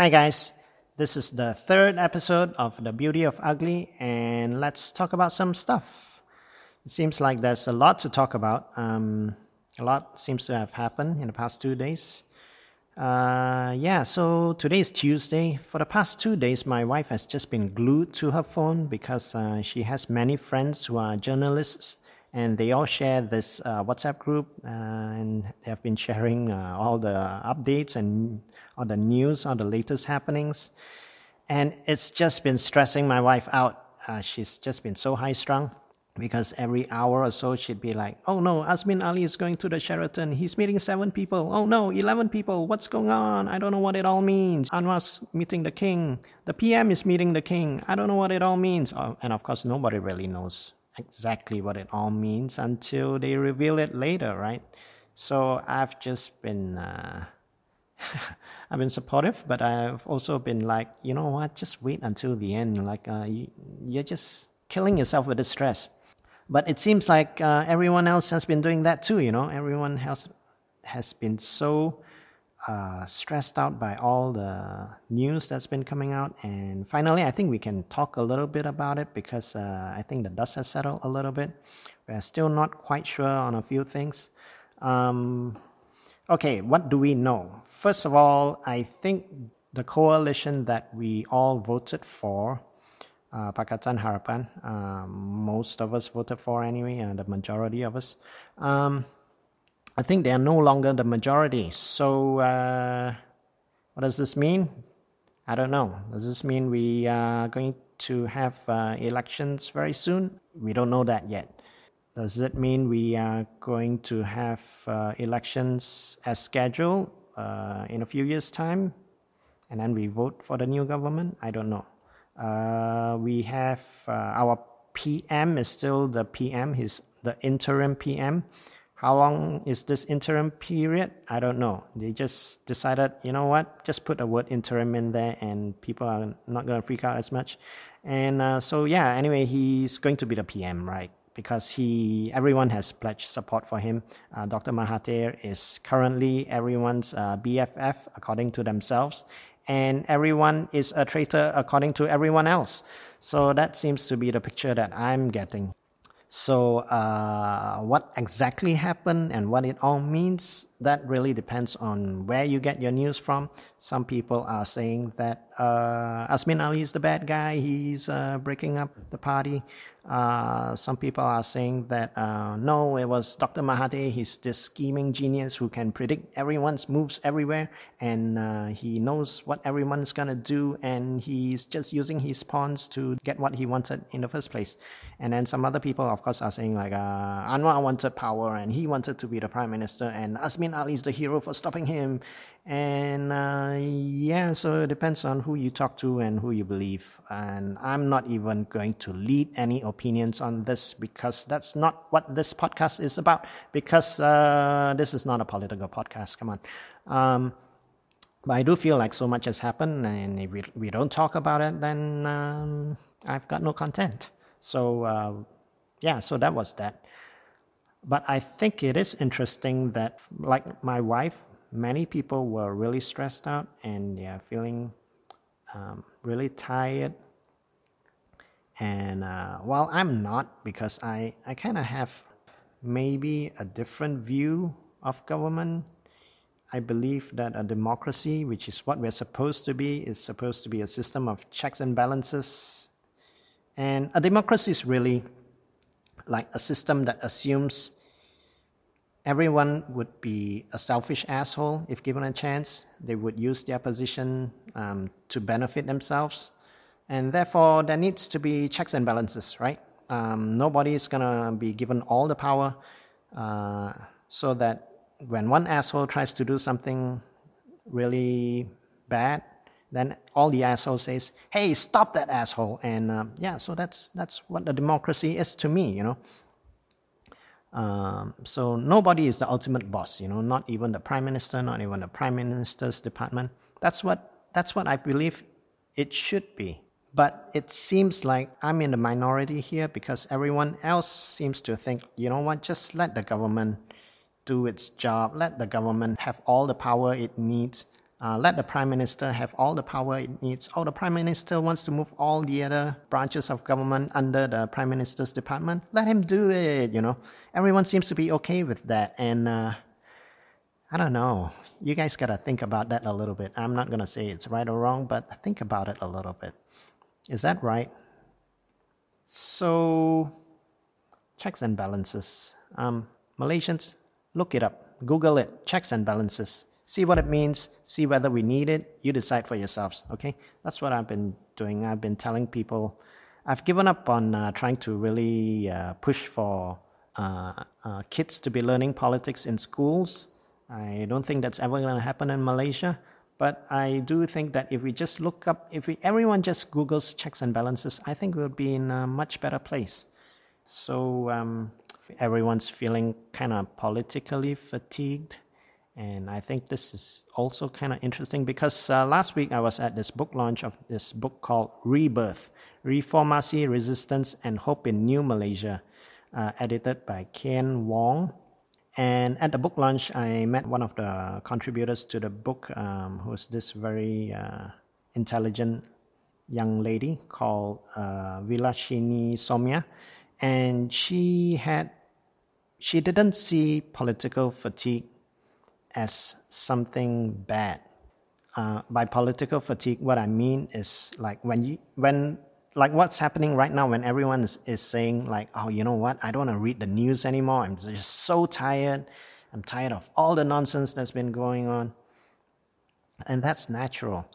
Hi, guys. This is the third episode of The Beauty of Ugly, and let's talk about some stuff. It seems like there's a lot to talk about. Um, a lot seems to have happened in the past two days. Uh, yeah, so today is Tuesday. For the past two days, my wife has just been glued to her phone because uh, she has many friends who are journalists and they all share this uh, WhatsApp group uh, and they have been sharing uh, all the updates and all the news, all the latest happenings. And it's just been stressing my wife out. Uh, she's just been so high strung because every hour or so she'd be like, oh no, Azmin Ali is going to the Sheraton. He's meeting seven people. Oh no, 11 people. What's going on? I don't know what it all means. Anwar's meeting the king. The PM is meeting the king. I don't know what it all means. Oh, and of course, nobody really knows exactly what it all means until they reveal it later, right? So I've just been. Uh, I've been supportive, but I've also been like, you know what? Just wait until the end. Like, uh, you, you're just killing yourself with the stress. But it seems like uh, everyone else has been doing that too. You know, everyone has has been so uh, stressed out by all the news that's been coming out. And finally, I think we can talk a little bit about it because uh, I think the dust has settled a little bit. We're still not quite sure on a few things. Um, okay, what do we know? First of all, I think the coalition that we all voted for, uh, Pakatan Harapan, um, most of us voted for anyway, and the majority of us, um, I think they are no longer the majority. So, uh, what does this mean? I don't know. Does this mean we are going to have uh, elections very soon? We don't know that yet. Does it mean we are going to have uh, elections as scheduled? uh, in a few years' time, and then we vote for the new government. I don't know. Uh, we have uh, our PM is still the PM. He's the interim PM. How long is this interim period? I don't know. They just decided, you know what, just put the word interim in there and people are not going to freak out as much. And uh, so, yeah, anyway, he's going to be the PM, right? Because he everyone has pledged support for him. Uh, Dr. Mahathir is currently everyone's uh, BFF according to themselves, and everyone is a traitor according to everyone else. So that seems to be the picture that I'm getting. So, uh, what exactly happened and what it all means, that really depends on where you get your news from. Some people are saying that uh, Azmin Ali is the bad guy, he's uh, breaking up the party. Uh, some people are saying that uh, no, it was Dr. Mahathir. He's this scheming genius who can predict everyone's moves everywhere, and uh, he knows what everyone's gonna do, and he's just using his pawns to get what he wanted in the first place. And then some other people, of course, are saying like uh, Anwar wanted power, and he wanted to be the prime minister, and Azmin Ali is the hero for stopping him, and uh, yeah, so it depends on who you talk to and who you believe. And I'm not even going to lead any opinions on this because that's not what this podcast is about. Because uh, this is not a political podcast. Come on. Um, but I do feel like so much has happened, and if we, we don't talk about it, then um, I've got no content. So, uh, yeah, so that was that. But I think it is interesting that, like my wife, many people were really stressed out and they are feeling um, really tired. And uh, while I'm not, because I, I kind of have maybe a different view of government, I believe that a democracy, which is what we're supposed to be, is supposed to be a system of checks and balances. And a democracy is really like a system that assumes everyone would be a selfish asshole if given a chance. They would use their position um, to benefit themselves. And therefore, there needs to be checks and balances, right? Um, nobody is going to be given all the power uh, so that when one asshole tries to do something really bad, then all the assholes says, "Hey, stop that asshole!" And um, yeah, so that's that's what the democracy is to me, you know. Um, so nobody is the ultimate boss, you know, not even the prime minister, not even the prime minister's department. That's what that's what I believe it should be. But it seems like I'm in the minority here because everyone else seems to think, you know what, just let the government do its job, let the government have all the power it needs, Uh, let the prime minister have all the power it needs. Oh, the prime minister wants to move all the other branches of government under the prime minister's department. Let him do it. You know, everyone seems to be okay with that, and uh, I don't know. You guys gotta think about that a little bit. I'm not gonna say it's right or wrong, but think about it a little bit. Is that right? So, checks and balances. Um, Malaysians, look it up. Google it. Checks and balances see what it means, see whether we need it. You decide for yourselves. Okay, that's what I've been doing. I've been telling people. I've given up on uh, trying to really uh, push for uh, uh kids to be learning politics in schools. I don't think that's ever going to happen in Malaysia. But I do think that if we just look up, if we, everyone just Googles checks and balances, I think we'll be in a much better place. So um, everyone's feeling kind of politically fatigued and I think this is also kind of interesting because uh, last week I was at this book launch of this book called Rebirth Reformasi, Resistance, and Hope in New Malaysia, uh, edited by Kean Wong. And at the book launch, I met one of the contributors to the book, um, who's this very uh, intelligent young lady called uh, Vilashini Somiah. And she had, she didn't see political fatigue as something bad. Uh, by political fatigue, what I mean is like when you when like what's happening right now when everyone is, is saying like, oh, you know what? I don't want to read the news anymore. I'm just so tired. I'm tired of all the nonsense that's been going on, and that's natural.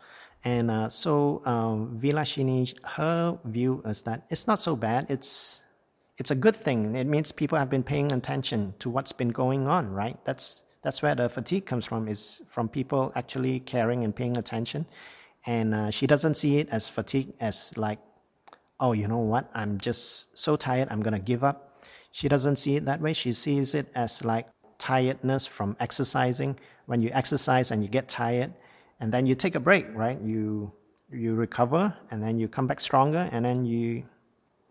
And uh, so um, Vilashini, her view is that it's not so bad. It's it's a good thing. It means people have been paying attention to what's been going on, right? That's that's where the fatigue comes from is from people actually caring and paying attention. And uh, she doesn't see it as fatigue as like oh you know what? I'm just so tired i'm to give up. She doesn't see it that way. She sees it as like tiredness from exercising. When you exercise and you get tired and then you take a break right? You you recover and then you come back stronger and then you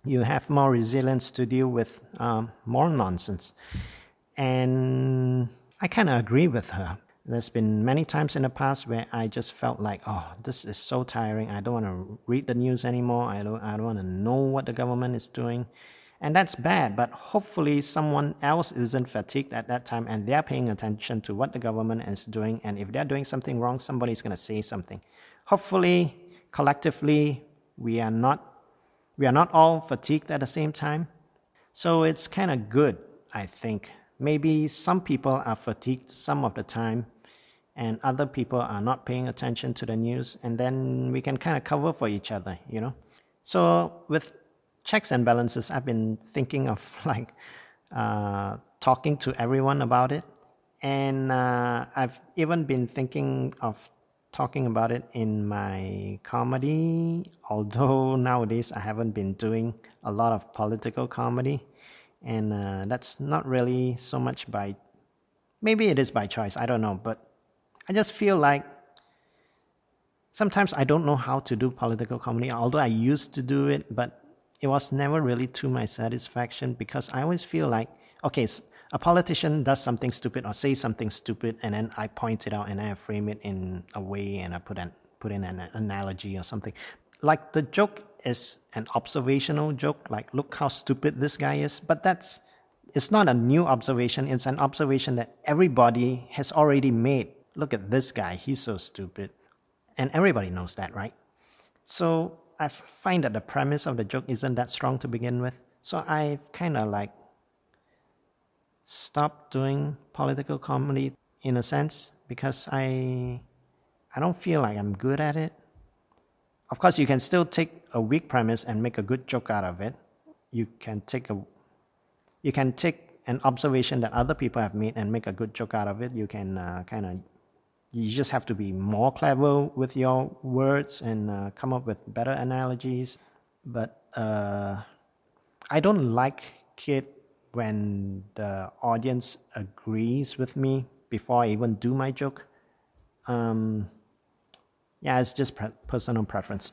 you have more resilience to deal with um, more nonsense. And I kind of agree with her. There's been many times in the past where I just felt like, oh, this is so tiring. I don't want to read the news anymore. I don't, I don't want to know what the government is doing. And that's bad, but hopefully someone else isn't fatigued at that time and they're paying attention to what the government is doing. And if they're doing something wrong, somebody's going to say something. Hopefully, collectively, we are not, we are not all fatigued at the same time. So it's kind of good, I think, Maybe some people are fatigued some of the time, and other people are not paying attention to the news, and then we can kind of cover for each other, you know. So with checks and balances, I've been thinking of like uh, talking to everyone about it, and uh, I've even been thinking of talking about it in my comedy. Although nowadays I haven't been doing a lot of political comedy and uh, that's not really so much by maybe it is by choice i don't know but i just feel like sometimes i don't know how to do political comedy although i used to do it but it was never really to my satisfaction because i always feel like okay a politician does something stupid or say something stupid and then i point it out and i frame it in a way and i put an put in an analogy or something. Like the joke is an observational joke, like look how stupid this guy is. But that's it's not a new observation, it's an observation that everybody has already made. Look at this guy, he's so stupid. And everybody knows that, right? So I find that the premise of the joke isn't that strong to begin with. So I've kind of like stopped doing political comedy in a sense because I I don't feel like I'm good at it. Of course, you can still take a weak premise and make a good joke out of it. You can take a you can take an observation that other people have made and make a good joke out of it. You can uh, kind of you just have to be more clever with your words and uh, come up with better analogies. But uh, I don't like it when the audience agrees with me before I even do my joke. Um, yeah, it's just pre- personal preference.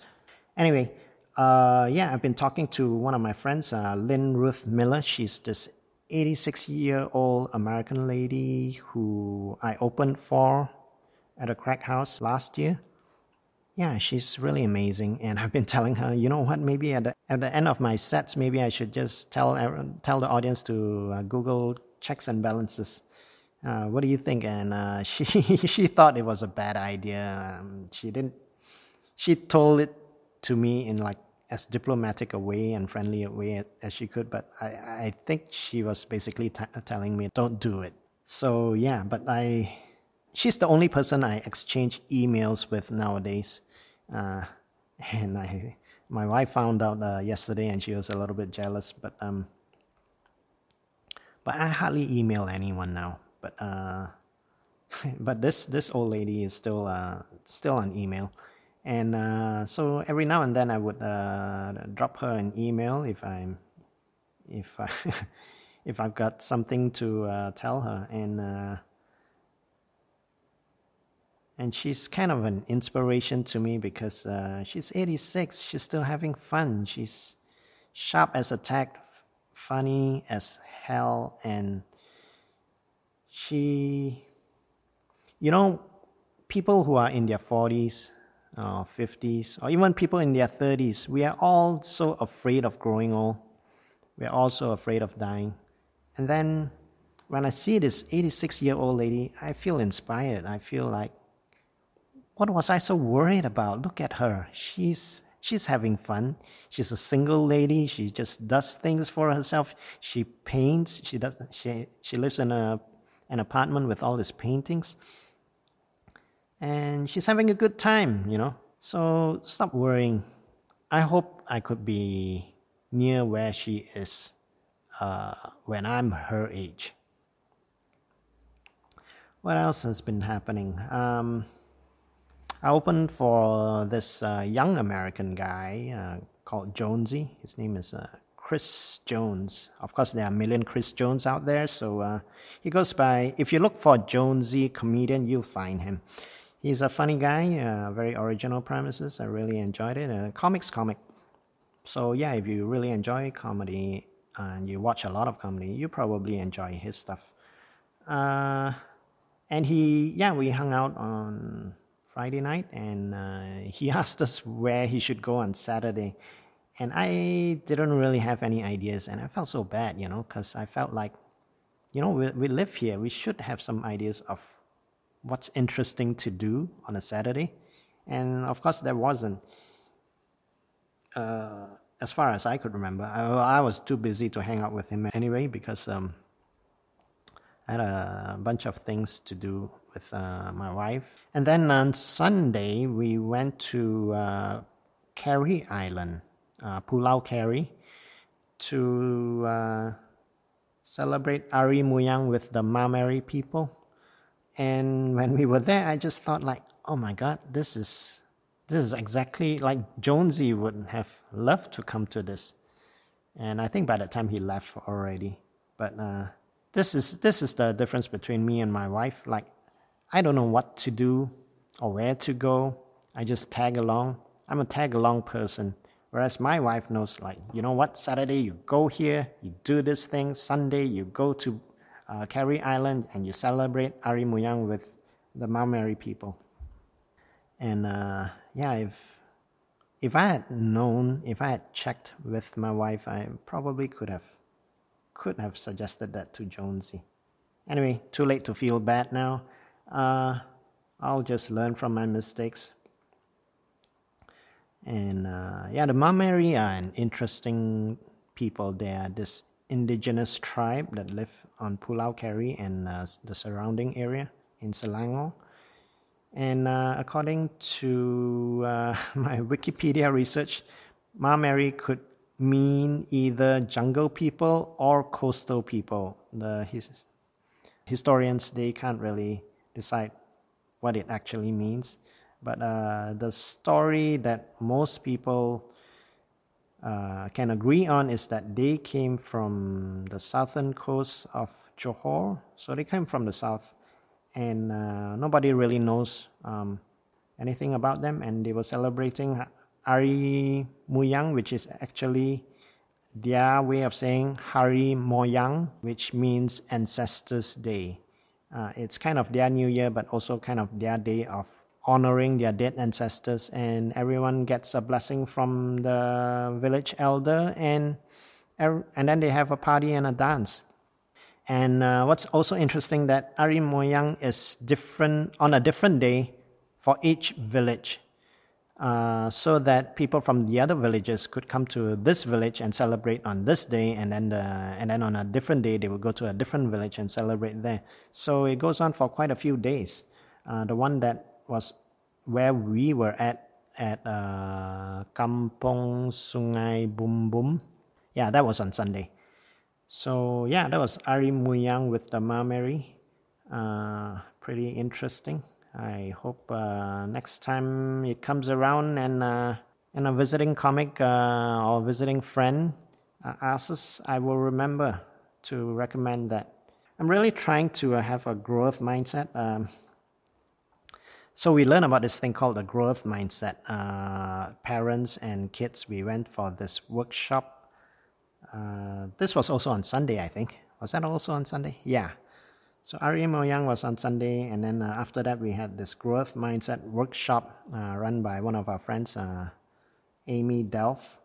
Anyway, uh, yeah, I've been talking to one of my friends, uh, Lynn Ruth Miller. She's this 86 year old American lady who I opened for at a crack house last year. Yeah, she's really amazing, and I've been telling her, you know what? Maybe at the at the end of my sets, maybe I should just tell tell the audience to uh, Google checks and balances. Uh, what do you think? And uh, she she thought it was a bad idea. Um, she didn't. She told it to me in like as diplomatic a way and friendly a way as she could, but I I think she was basically t- telling me don't do it. So yeah, but I she's the only person I exchange emails with nowadays. Uh, and I, my wife found out uh, yesterday, and she was a little bit jealous. But um, but I hardly email anyone now. But uh, but this this old lady is still uh still on email, and uh, so every now and then I would uh drop her an email if I'm if I if I've got something to uh, tell her. And. Uh, and she's kind of an inspiration to me because uh, she's 86 she's still having fun. She's sharp as a tack funny as hell. And she you know people who are in their 40s Uh, or 50s or even people in their 30s we are all so afraid of growing old we're also afraid of dying and then when i see this 86 year old lady i feel inspired i feel like what was I so worried about? Look at her. She's she's having fun. She's a single lady. She just does things for herself. She paints. She does. She she lives in a an apartment with all these paintings, and she's having a good time. You know. So stop worrying. I hope I could be near where she is uh, when I'm her age. What else has been happening? Um, I opened for this uh, young American guy uh, called Jonesy. His name is uh, Chris Jones. Of course, there are a million Chris Jones out there, so uh, he goes by. If you look for Jonesy comedian, you'll find him. He's a funny guy, uh, very original premises. I really enjoyed it. Uh, comics, comic. So yeah, if you really enjoy comedy and you watch a lot of comedy, you probably enjoy his stuff. and he, yeah, we hung out on Friday night, and uh, he asked us where he should go on Saturday. And I didn't really have any ideas, and I felt so bad, you know, because I felt like, you know, we, we live here. We should have some ideas of what's interesting to do on a Saturday. And of course, there wasn't. Uh, as far as I could remember, I, I, was too busy to hang out with him anyway because um, I had a bunch of things to do with uh, my wife. And then on Sunday, we went to uh, Carey Island, uh, Pulau Carey, to uh, celebrate Ari Moyang with the Mah Meri people. And when we were there, I just thought like, oh my God, this is this is exactly like Jonesy would have loved to come to this. And I think by the time he left already. But uh, this is this is the difference between me and my wife. Like I don't know what to do or where to go. I just tag along. I'm a tag along person. Whereas my wife knows, like, you know what, Saturday you go here, you do this thing. Sunday you go to uh, Island and you celebrate Ari Moyang with the Mah Meri people. And uh, yeah, if if I had known, if I had checked with my wife, I probably could have could have suggested that to Jonesy. Anyway, too late to feel bad now uh, I'll just learn from my mistakes. And uh, yeah, the Mah Meri are an interesting people. They are this indigenous tribe that live on Pulau Carey and uh, the surrounding area in Selangor. And uh, according to uh, my Wikipedia research, Mah Meri could mean either jungle people or coastal people. The his, historians they can't really decide what it actually means. But uh, the story that most people uh, can agree on is that they came from the southern coast of Johor. So they came from the south, and uh, nobody really knows um, anything about them. And they were celebrating Ari Moyang, which is actually their way of saying Hari Moyang, which means Ancestors' Day Uh, it's kind of their new year, but also kind of their day of honoring their dead ancestors, and everyone gets a blessing from the village elder, and and then they have a party and a dance. And uh, what's also interesting that Ari Moyang is different on a different day for each village. Uh, so that people from the other villages could come to this village and celebrate on this day, and then the, and then on a different day they will go to a different village and celebrate there. So it goes on for quite a few days. Uh, the one that was where we were at at uh, Kampong Sungai Bumbun, yeah, that was on Sunday. So yeah, that was Ari Moyang with the Mah Meri. Uh, pretty interesting. I hope uh, next time it comes around and uh, and a visiting comic uh, or visiting friend uh, asks, I will remember to recommend that. I'm really trying to uh, have a growth mindset. Um, so we learned about this thing called the growth mindset. Uh, parents and kids, we went for this workshop. this was also on Sunday, I think. Was that also on Sunday? Yeah. So Ari Moyang was on Sunday, and then uh, after that we had this growth mindset workshop uh, run by one of our friends, uh, Amy Delph.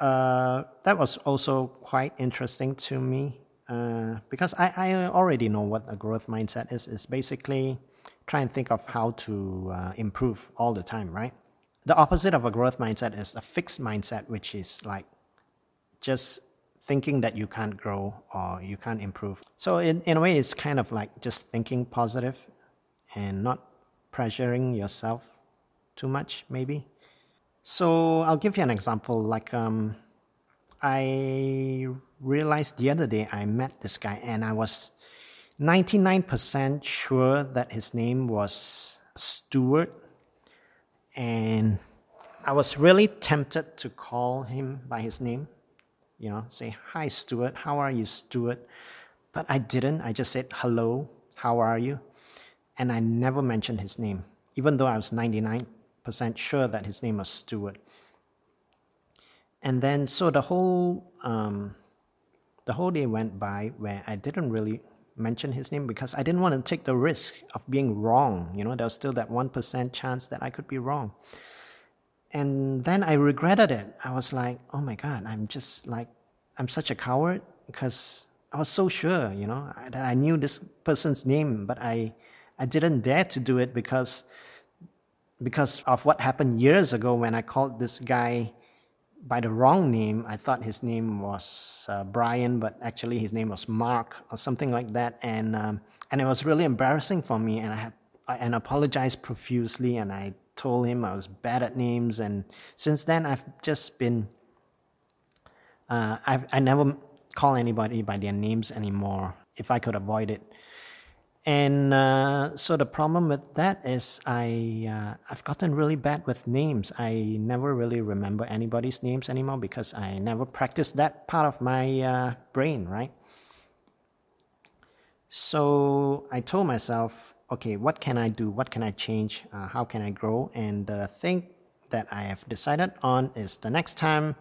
Uh, that was also quite interesting to me uh, because I, I already know what a growth mindset is. It's basically try and think of how to uh, improve all the time, right? The opposite of a growth mindset is a fixed mindset, which is like just thinking that you can't grow or you can't improve. So in, in a way, it's kind of like just thinking positive and not pressuring yourself too much, maybe. So I'll give you an example. Like um, I realized the other day I met this guy and I was 99% sure that his name was Stuart. And I was really tempted to call him by his name you know, say, Hi, Stuart, how are you, Stuart? But I didn't. I just said, Hello, how are you? And I never mentioned his name, even though I was 99% sure that his name was Stuart. And then, so the whole, um, the whole day went by where I didn't really mention his name because I didn't want to take the risk of being wrong. You know, there was still that 1% chance that I could be wrong and then I regretted it. I was like, oh my God, I'm just like, I'm such a coward because I was so sure, you know, that I knew this person's name, but I, I didn't dare to do it because, because of what happened years ago when I called this guy by the wrong name. I thought his name was uh, Brian, but actually his name was Mark or something like that, and um, and it was really embarrassing for me, and I had I, and apologized profusely, and I told him I was bad at names, and since then I've just been. Uh, I've I never call anybody by their names anymore if I could avoid it. And uh, so the problem with that is I uh, I've gotten really bad with names. I never really remember anybody's names anymore because I never practiced that part of my uh, brain, right? So I told myself okay, what can I do? What can I change? Uh, how can I grow? And the thing that I have decided on is the next time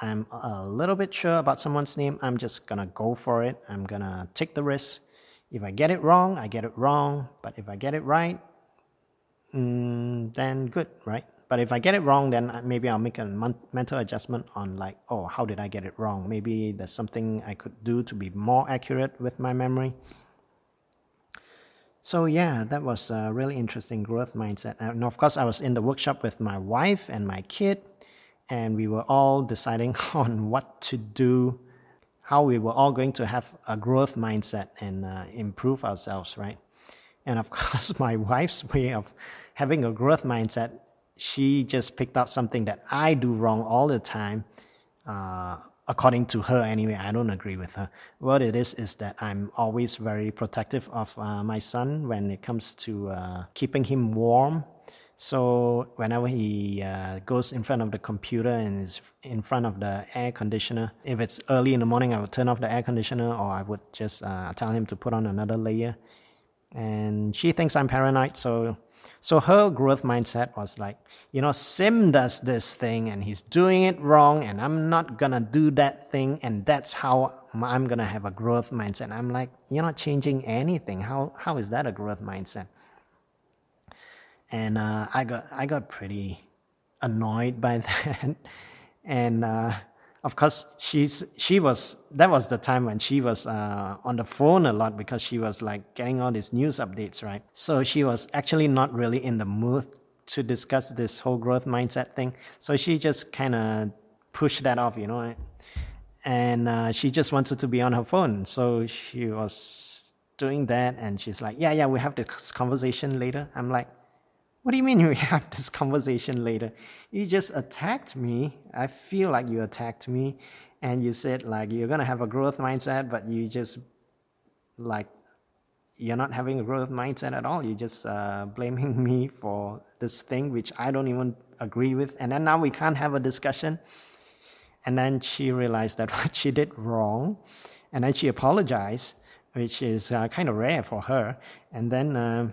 I'm a little bit sure about someone's name, I'm just gonna go for it. I'm gonna take the risk. If I get it wrong, I get it wrong. But if I get it right, mm, then good, right? But if I get it wrong, then maybe I'll make a mental adjustment on like, oh, how did I get it wrong? Maybe there's something I could do to be more accurate with my memory. So yeah, that was a really interesting growth mindset. And of course, I was in the workshop with my wife and my kid, and we were all deciding on what to do, how we were all going to have a growth mindset and uh, improve ourselves, right? And of course, my wife's way of having a growth mindset, she just picked out something that I do wrong all the time. Uh, according to her anyway i don't agree with her what it is is that i'm always very protective of uh, my son when it comes to uh, keeping him warm so whenever he uh, goes in front of the computer and is in front of the air conditioner if it's early in the morning i would turn off the air conditioner or i would just uh, tell him to put on another layer and she thinks i'm paranoid so so her growth mindset was like, you know, Sim does this thing and he's doing it wrong, and I'm not gonna do that thing, and that's how I'm gonna have a growth mindset. I'm like, you're not changing anything. How how is that a growth mindset? And uh, I got I got pretty annoyed by that, and uh, of course she's she was that was the time when she was uh, on the phone a lot because she was like getting all these news updates, right? So she was actually not really in the mood to discuss this whole growth mindset thing. So she just kind of pushed that off, you know and uh, she just wanted to be on her phone. So she was doing that, and she's like, "Yeah, yeah, we have this conversation later." I'm like, "What do you mean we have this conversation later? You just attacked me. I feel like you attacked me, and you said like you're gonna have a growth mindset, but you just like." You're not having a growth mindset at all. You're just uh, blaming me for this thing which I don't even agree with. And then now we can't have a discussion and then she realized that what she did wrong. And then she apologized, which is uh, kind of rare for her. And then, uh,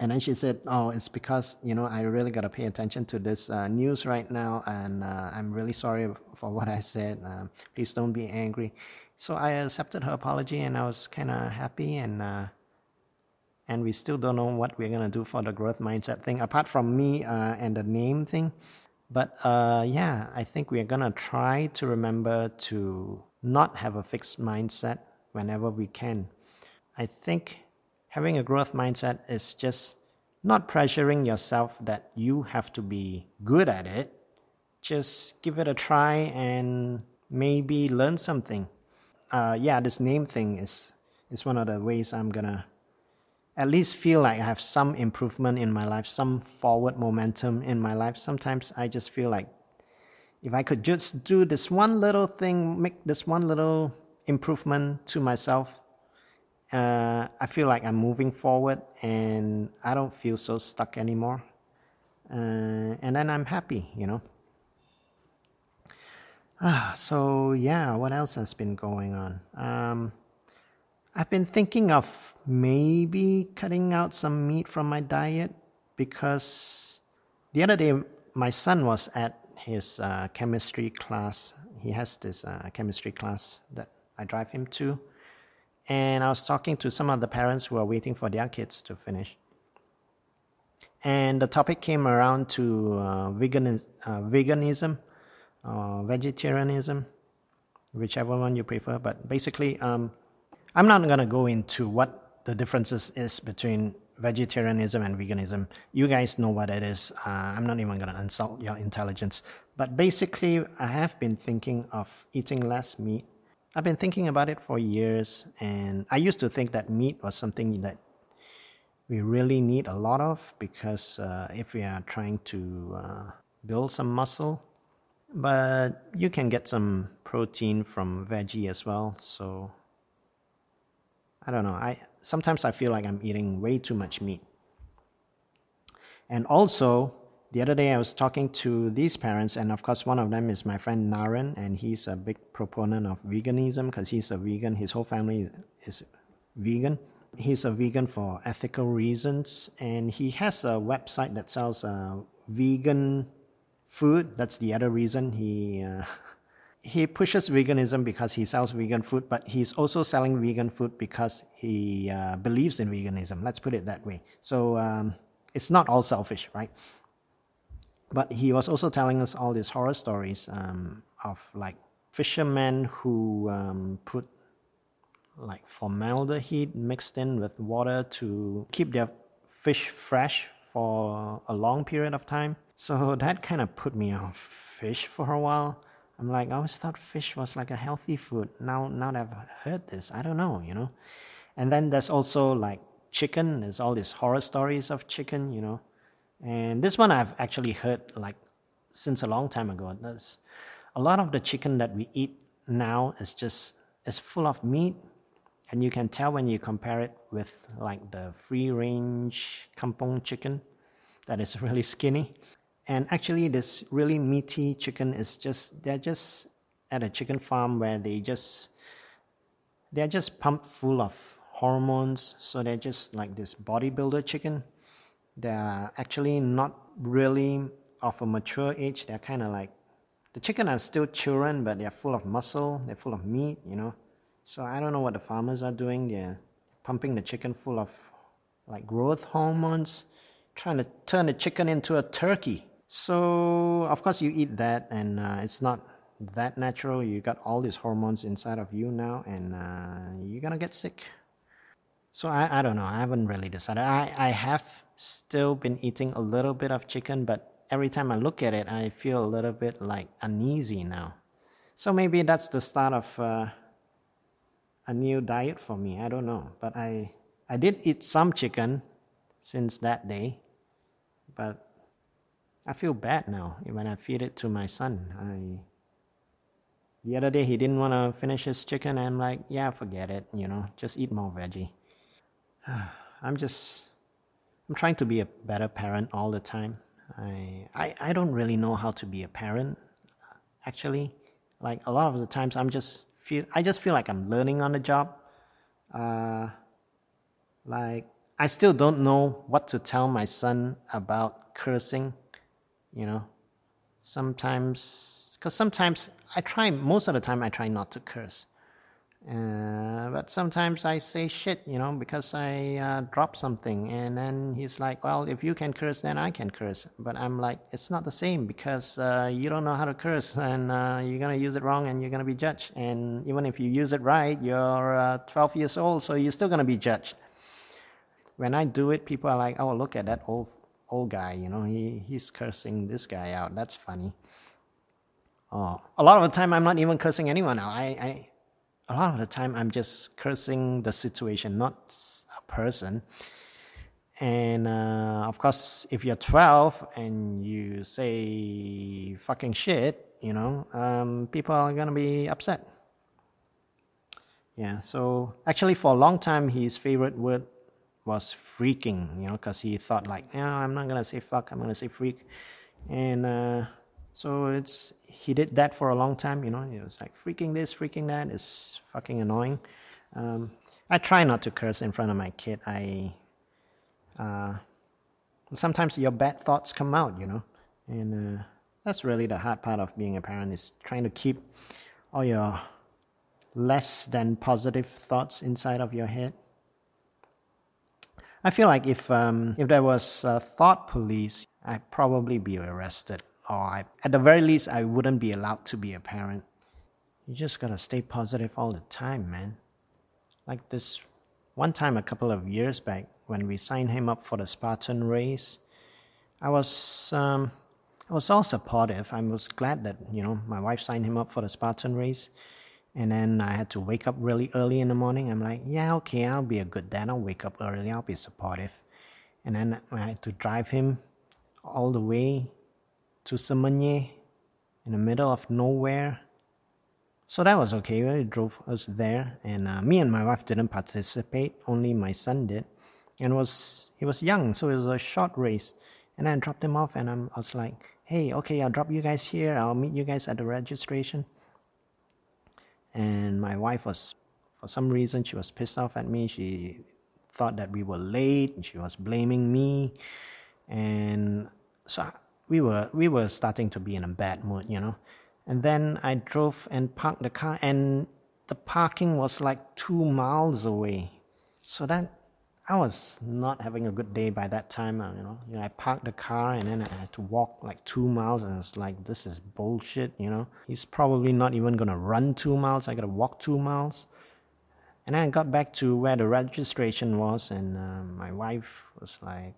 and then she said, "Oh, it's because you know I really got to pay attention to this uh, news right now, and uh, I'm really sorry for what I said. Uh, please don't be angry." So I accepted her apology, and I was kind of happy. And uh, and we still don't know what we're gonna do for the growth mindset thing, apart from me and the name thing. But uh, yeah, I think we're gonna try to remember to not have a fixed mindset whenever we can. I think having a growth mindset is just not pressuring yourself that you have to be good at it. Just give it a try and maybe learn something. Uh, yeah, this name thing is is one of the ways I'm gonna at least feel like I have some improvement in my life, some forward momentum in my life. Sometimes I just feel like if I could just do this one little thing, make this one little improvement to myself, uh, I feel like I'm moving forward and I don't feel so stuck anymore. Uh, and then I'm happy, you know. Ah, so yeah, what else has been going on? Um, I've been thinking of maybe cutting out some meat from my diet because the other day my son was at his uh, chemistry class. He has this uh, chemistry class that I drive him to. And I was talking to some of the parents who are waiting for their kids to finish. And the topic came around to uh, uh, veganism, uh, vegetarianism, whichever one you prefer. But basically, um, I'm not going to go into what the differences is between vegetarianism and veganism. You guys know what it is. Uh, I'm not even going to insult your intelligence. But basically, I have been thinking of eating less meat. I've been thinking about it for years, and I used to think that meat was something that we really need a lot of because uh, if we are trying to uh, build some muscle, but you can get some protein from veggie as well. So I don't know. I sometimes I feel like I'm eating way too much meat. And also, the other day I was talking to these parents, and of course, one of them is my friend Naren, and he's a big proponent of veganism because he's a vegan. His whole family is vegan. He's a vegan for ethical reasons, and he has a website that sells uh, vegan food. That's the other reason he. Uh, he pushes veganism because he sells vegan food, but he's also selling vegan food because he uh, believes in veganism. Let's put it that way. So um, it's not all selfish, right? But he was also telling us all these horror stories um, of like fishermen who um, put like formaldehyde mixed in with water to keep their fish fresh for a long period of time. So that kind of put me off fish for a while. I'm like, I always thought fish was like a healthy food. Now, now that I've heard this, I don't know, you know. And then there's also like chicken. There's all these horror stories of chicken, you know. And this one I've actually heard like since a long time ago. There's a lot of the chicken that we eat now is just is full of meat, and you can tell when you compare it with like the free range kampong chicken that is really skinny and actually, this really meaty chicken is just, they're just at a chicken farm where they just, they're just pumped full of hormones. So they're just like this bodybuilder chicken. They're actually not really of a mature age. They're kind of like the chicken are still children, but they're full of muscle, they're full of meat, you know. So I don't know what the farmers are doing. They're pumping the chicken full of like growth hormones, trying to turn the chicken into a turkey. So of course you eat that, and uh, it's not that natural. You got all these hormones inside of you now, and uh, you're gonna get sick. So I, I don't know. I haven't really decided. I, I have still been eating a little bit of chicken, but every time I look at it, I feel a little bit like uneasy now. So maybe that's the start of uh, a new diet for me. I don't know, but I I did eat some chicken since that day, but I feel bad now when I feed it to my son. I the other day he didn't want to finish his chicken, I'm like, yeah, forget it. You know, just eat more veggie. I'm just I'm trying to be a better parent all the time. I, I, I don't really know how to be a parent, actually. Like a lot of the times, I'm just feel I just feel like I'm learning on the job. Uh, like I still don't know what to tell my son about cursing. You know, sometimes because sometimes I try most of the time I try not to curse. Uh, but sometimes I say shit, you know, because I uh, drop something, and then he's like, "Well, if you can curse, then I can curse." But I'm like, it's not the same because uh, you don't know how to curse, and uh, you're gonna use it wrong, and you're gonna be judged. And even if you use it right, you're uh, 12 years old, so you're still gonna be judged. When I do it, people are like, "Oh, look at that old old guy, you know, he he's cursing this guy out. That's funny." Oh, a lot of the time, I'm not even cursing anyone out. I, I a lot of the time I'm just cursing the situation, not a person. And uh, of course, if you're 12 and you say fucking shit, you know, um, people are gonna be upset. Yeah, so actually, for a long time, his favorite word was freaking, you know, because he thought, like, no, I'm not gonna say fuck, I'm gonna say freak. And uh, so it's he did that for a long time. You know, it was like freaking this, freaking that. It's fucking annoying. Um, I try not to curse in front of my kid. I uh, sometimes your bad thoughts come out, you know, and uh, that's really the hard part of being a parent is trying to keep all your less than positive thoughts inside of your head. I feel like if um, if there was a thought police, I'd probably be arrested or I, at the very least, I wouldn't be allowed to be a parent. You just gotta stay positive all the time, man. Like this one time a couple of years back when we signed him up for the Spartan race, I was um, I was all supportive. I was glad that you know my wife signed him up for the Spartan race, and then I had to wake up really early in the morning. I'm like, yeah, okay, I'll be a good dad. I'll wake up early. I'll be supportive, and then I had to drive him all the way to Semenyih in the middle of nowhere. So that was okay. We drove us there, and uh, me and my wife didn't participate. Only my son did, and was he was young, so it was a short race. And I dropped him off, and I'm, I was like, "Hey, okay, I'll drop you guys here. I'll meet you guys at the registration." And my wife was, for some reason, she was pissed off at me. She thought that we were late. And she was blaming me, and so we were we were starting to be in a bad mood, you know. And then I drove and parked the car, and the parking was like two miles away. So that I was not having a good day by that time. Uh, you know, you know, I parked the car and then I had to walk like two miles, and it's like this is bullshit. You know, he's probably not even gonna run two miles. I gotta walk two miles. And then I got back to where the registration was, and uh, my wife was like,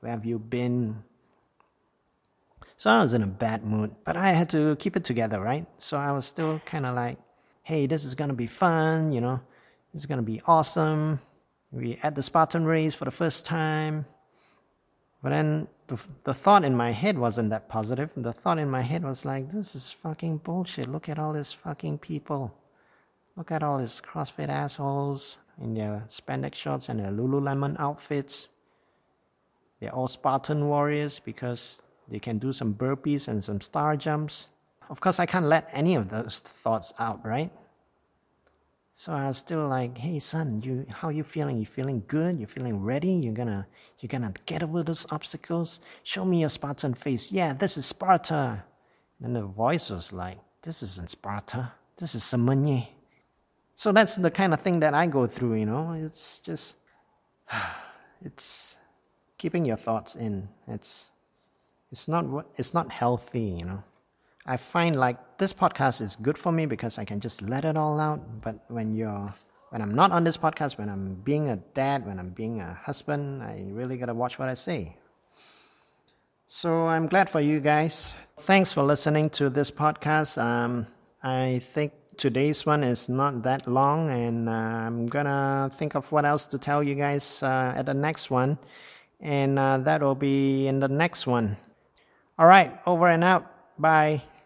"Where have you been? So I was in a bad mood, but I had to keep it together, right? So I was still kind of like, hey, this is going to be fun, you know, this is going to be awesome. We at the Spartan race for the first time. But then the, the thought in my head wasn't that positive. The thought in my head was like, this is fucking bullshit. Look at all these fucking people. Look at all these CrossFit assholes in their spandex shorts and their Lululemon outfits. They're all Spartan warriors because they can do some burpees and some star jumps. Of course, I can't let any of those thoughts out, right? So I was still like, "Hey, son, you how you feeling? You feeling good? You feeling ready? You're gonna you're gonna get over those obstacles? Show me your Spartan face. Yeah, this is Sparta." And the voice was like, This isn't Sparta. This is Semenyih. So that's the kind of thing that I go through, you know. It's just, it's keeping your thoughts in. It's, it's not, it's not healthy, you know. I find like this podcast is good for me because I can just let it all out. But when you're, when I'm not on this podcast, when I'm being a dad, when I'm being a husband, I really gotta watch what I say. So I'm glad for you guys. Thanks for listening to this podcast. Um, I think today's one is not that long, and uh, I'm gonna think of what else to tell you guys uh, at the next one, and uh, that will be in the next one. All right, over and out. Bye.